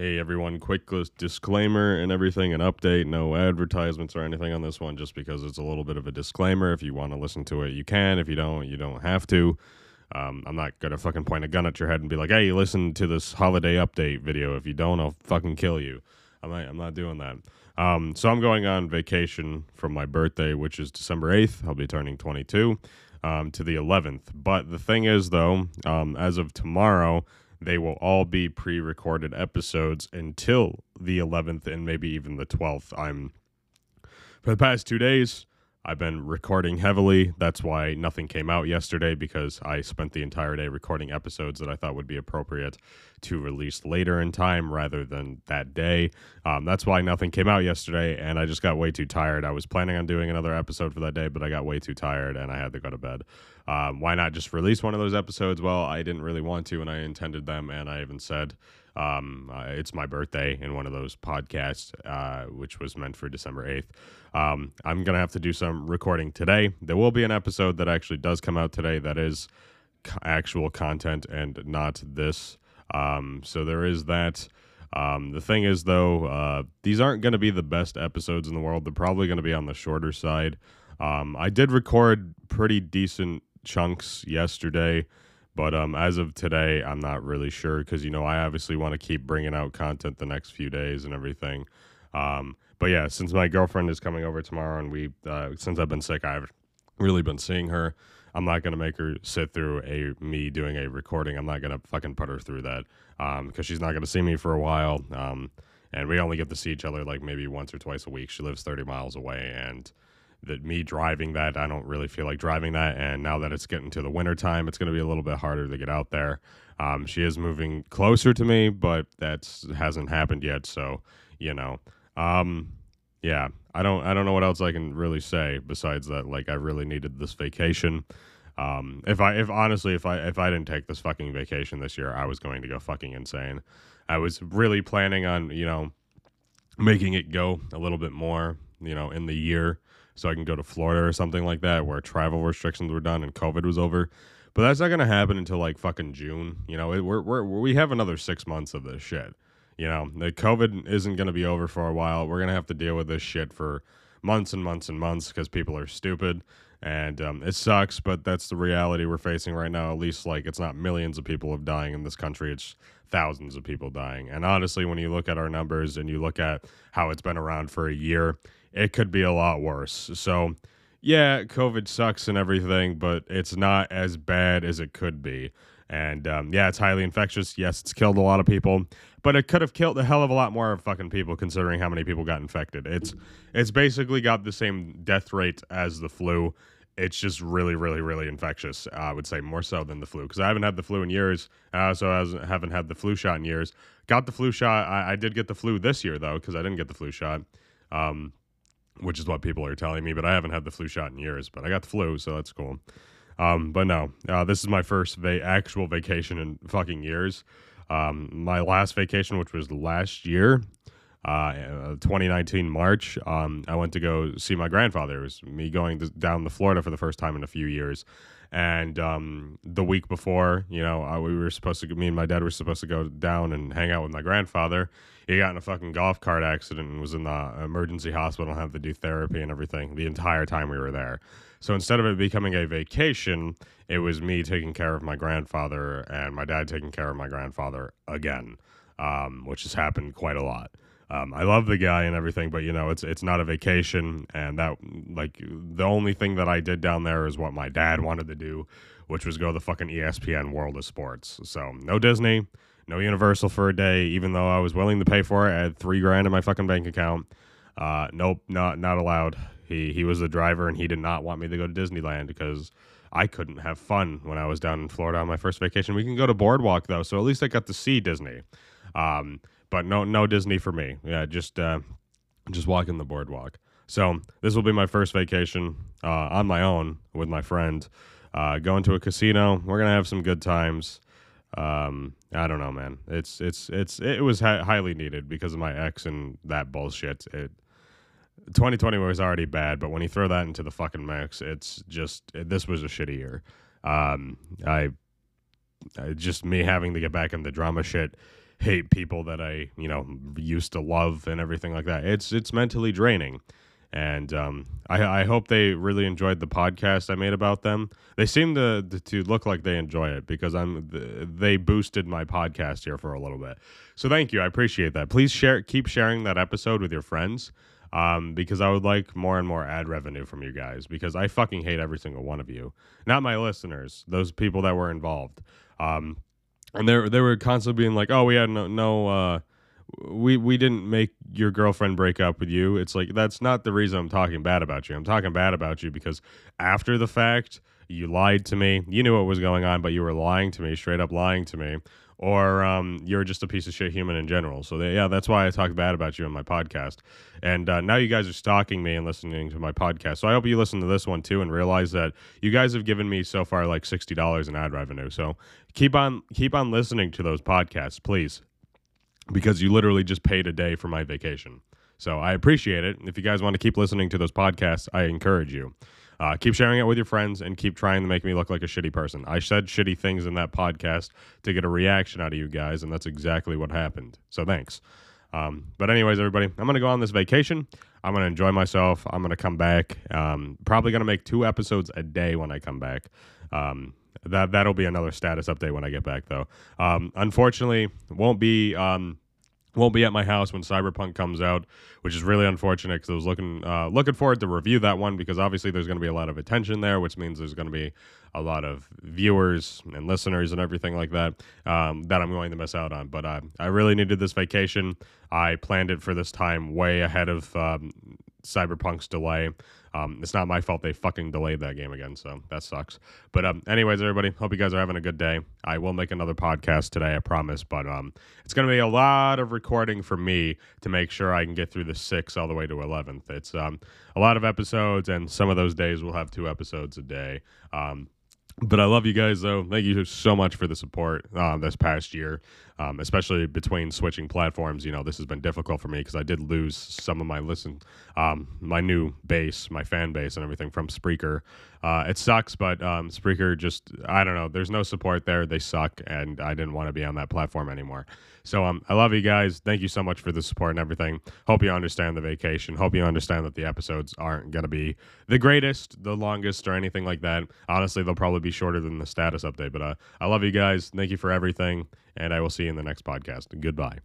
Hey everyone, quick disclaimer and everything, an update, no advertisements or anything on this one, just because it's a little bit of a disclaimer. If you want to listen to it, you can. If you don't, you don't have to. Um, I'm not gonna fucking point a gun at your head and be like, "Hey, listen to this holiday update video." If you don't, I'll fucking kill you. I'm not. I'm not doing that. Um, so I'm going on vacation from my birthday, which is December 8th. I'll be turning 22 um, to the 11th. But the thing is, though, um, as of tomorrow, they will all be pre-recorded episodes until the 11th and maybe even the 12th. I'm for the past 2 days I've been recording heavily. That's why nothing came out yesterday because I spent the entire day recording episodes that I thought would be appropriate to release later in time rather than that day. Um, that's why nothing came out yesterday, and I just got way too tired. I was planning on doing another episode for that day, but I got way too tired and I had to go to bed. Um, why not just release one of those episodes? Well, I didn't really want to, and I intended them, and I even said um, uh, it's my birthday in one of those podcasts, uh, which was meant for December 8th. Um, I'm going to have to do some recording today. There will be an episode that actually does come out today that is c- actual content and not this. Um, so there is that. Um, the thing is, though, uh, these aren't going to be the best episodes in the world. They're probably going to be on the shorter side. Um, I did record pretty decent chunks yesterday. But um, as of today, I'm not really sure because you know I obviously want to keep bringing out content the next few days and everything. Um, but yeah, since my girlfriend is coming over tomorrow, and we uh, since I've been sick, I've really been seeing her. I'm not gonna make her sit through a me doing a recording. I'm not gonna fucking put her through that because um, she's not gonna see me for a while. Um, and we only get to see each other like maybe once or twice a week. She lives 30 miles away, and that me driving that, I don't really feel like driving that. And now that it's getting to the winter time, it's going to be a little bit harder to get out there. Um, she is moving closer to me, but that hasn't happened yet. So, you know, um, yeah, I don't, I don't know what else I can really say besides that. Like, I really needed this vacation. Um, if I, if honestly, if I, if I didn't take this fucking vacation this year, I was going to go fucking insane. I was really planning on, you know, making it go a little bit more, you know, in the year so I can go to Florida or something like that where travel restrictions were done and COVID was over. But that's not going to happen until like fucking June. You know, it, we're, we're, we have another six months of this shit. You know, the COVID isn't going to be over for a while. We're going to have to deal with this shit for months and months and months because people are stupid. And um, it sucks, but that's the reality we're facing right now. At least, like, it's not millions of people of dying in this country. It's thousands of people dying. And honestly, when you look at our numbers and you look at how it's been around for a year, it could be a lot worse. So, yeah, COVID sucks and everything, but it's not as bad as it could be. And um, yeah, it's highly infectious. Yes, it's killed a lot of people, but it could have killed a hell of a lot more fucking people considering how many people got infected. It's it's basically got the same death rate as the flu. It's just really, really, really infectious. Uh, I would say more so than the flu because I haven't had the flu in years. So I haven't had the flu shot in years. Got the flu shot. I, I did get the flu this year though because I didn't get the flu shot. Um, which is what people are telling me. But I haven't had the flu shot in years. But I got the flu, so that's cool. Um, but no, uh, this is my first va- actual vacation in fucking years. Um, my last vacation, which was last year, uh, 2019 March, um, I went to go see my grandfather. It was me going to, down to Florida for the first time in a few years. And um, the week before, you know, uh, we were supposed to, me and my dad were supposed to go down and hang out with my grandfather. He got in a fucking golf cart accident and was in the emergency hospital and had to do therapy and everything the entire time we were there. So instead of it becoming a vacation, it was me taking care of my grandfather and my dad taking care of my grandfather again, um, which has happened quite a lot. Um, I love the guy and everything, but you know, it's it's not a vacation, and that like the only thing that I did down there is what my dad wanted to do, which was go to the fucking ESPN World of Sports. So no Disney, no Universal for a day, even though I was willing to pay for it. I had three grand in my fucking bank account. Uh, nope, not not allowed. He he was the driver, and he did not want me to go to Disneyland because I couldn't have fun when I was down in Florida on my first vacation. We can go to Boardwalk though, so at least I got to see Disney. Um, but no no Disney for me. Yeah, just uh, just walking the boardwalk. So this will be my first vacation uh, on my own with my friend. Uh, going to a casino. We're gonna have some good times. Um, I don't know, man. It's it's it's it was hi- highly needed because of my ex and that bullshit. It 2020 was already bad, but when you throw that into the fucking mix, it's just it, this was a shitty year. Um, I, I just me having to get back in the drama shit hate people that I you know used to love and everything like that. It's it's mentally draining. And um, I, I hope they really enjoyed the podcast I made about them. They seem to to look like they enjoy it because I'm they boosted my podcast here for a little bit. So thank you, I appreciate that. Please share, keep sharing that episode with your friends um, because I would like more and more ad revenue from you guys because I fucking hate every single one of you. Not my listeners, those people that were involved. Um, and they they were constantly being like, "Oh, we had no no uh, we we didn't make your girlfriend break up with you." It's like that's not the reason I'm talking bad about you. I'm talking bad about you because after the fact, you lied to me. You knew what was going on, but you were lying to me, straight up lying to me or um, you're just a piece of shit human in general. So they, yeah, that's why I talk bad about you on my podcast. And uh, now you guys are stalking me and listening to my podcast. So I hope you listen to this one too and realize that you guys have given me so far like sixty dollars in ad revenue. So keep on keep on listening to those podcasts, please, because you literally just paid a day for my vacation. So I appreciate it. If you guys want to keep listening to those podcasts, I encourage you. Uh, keep sharing it with your friends and keep trying to make me look like a shitty person. I said shitty things in that podcast to get a reaction out of you guys, and that's exactly what happened. So thanks. Um, but anyways, everybody, I'm gonna go on this vacation. I'm gonna enjoy myself. I'm gonna come back. Um, probably gonna make two episodes a day when I come back. Um, that that'll be another status update when I get back, though. Um, unfortunately, won't be um, won't be at my house when Cyberpunk comes out, which is really unfortunate because I was looking uh, looking forward to review that one because obviously there's going to be a lot of attention there, which means there's going to be a lot of viewers and listeners and everything like that um, that I'm going to miss out on. But uh, I really needed this vacation. I planned it for this time way ahead of um, Cyberpunk's delay. Um, it's not my fault they fucking delayed that game again, so that sucks. But um, anyways, everybody, hope you guys are having a good day. I will make another podcast today, I promise. But um, it's gonna be a lot of recording for me to make sure I can get through the six all the way to eleventh. It's um a lot of episodes, and some of those days we'll have two episodes a day. Um, but I love you guys though. Thank you so much for the support uh, this past year, um, especially between switching platforms. You know, this has been difficult for me because I did lose some of my listen, um, my new base, my fan base, and everything from Spreaker. Uh, it sucks, but um, Spreaker just I don't know. There's no support there. They suck, and I didn't want to be on that platform anymore. So um, I love you guys. Thank you so much for the support and everything. Hope you understand the vacation. Hope you understand that the episodes aren't going to be the greatest, the longest, or anything like that. Honestly, they'll probably be shorter than the status update. But uh, I love you guys. Thank you for everything. And I will see you in the next podcast. Goodbye.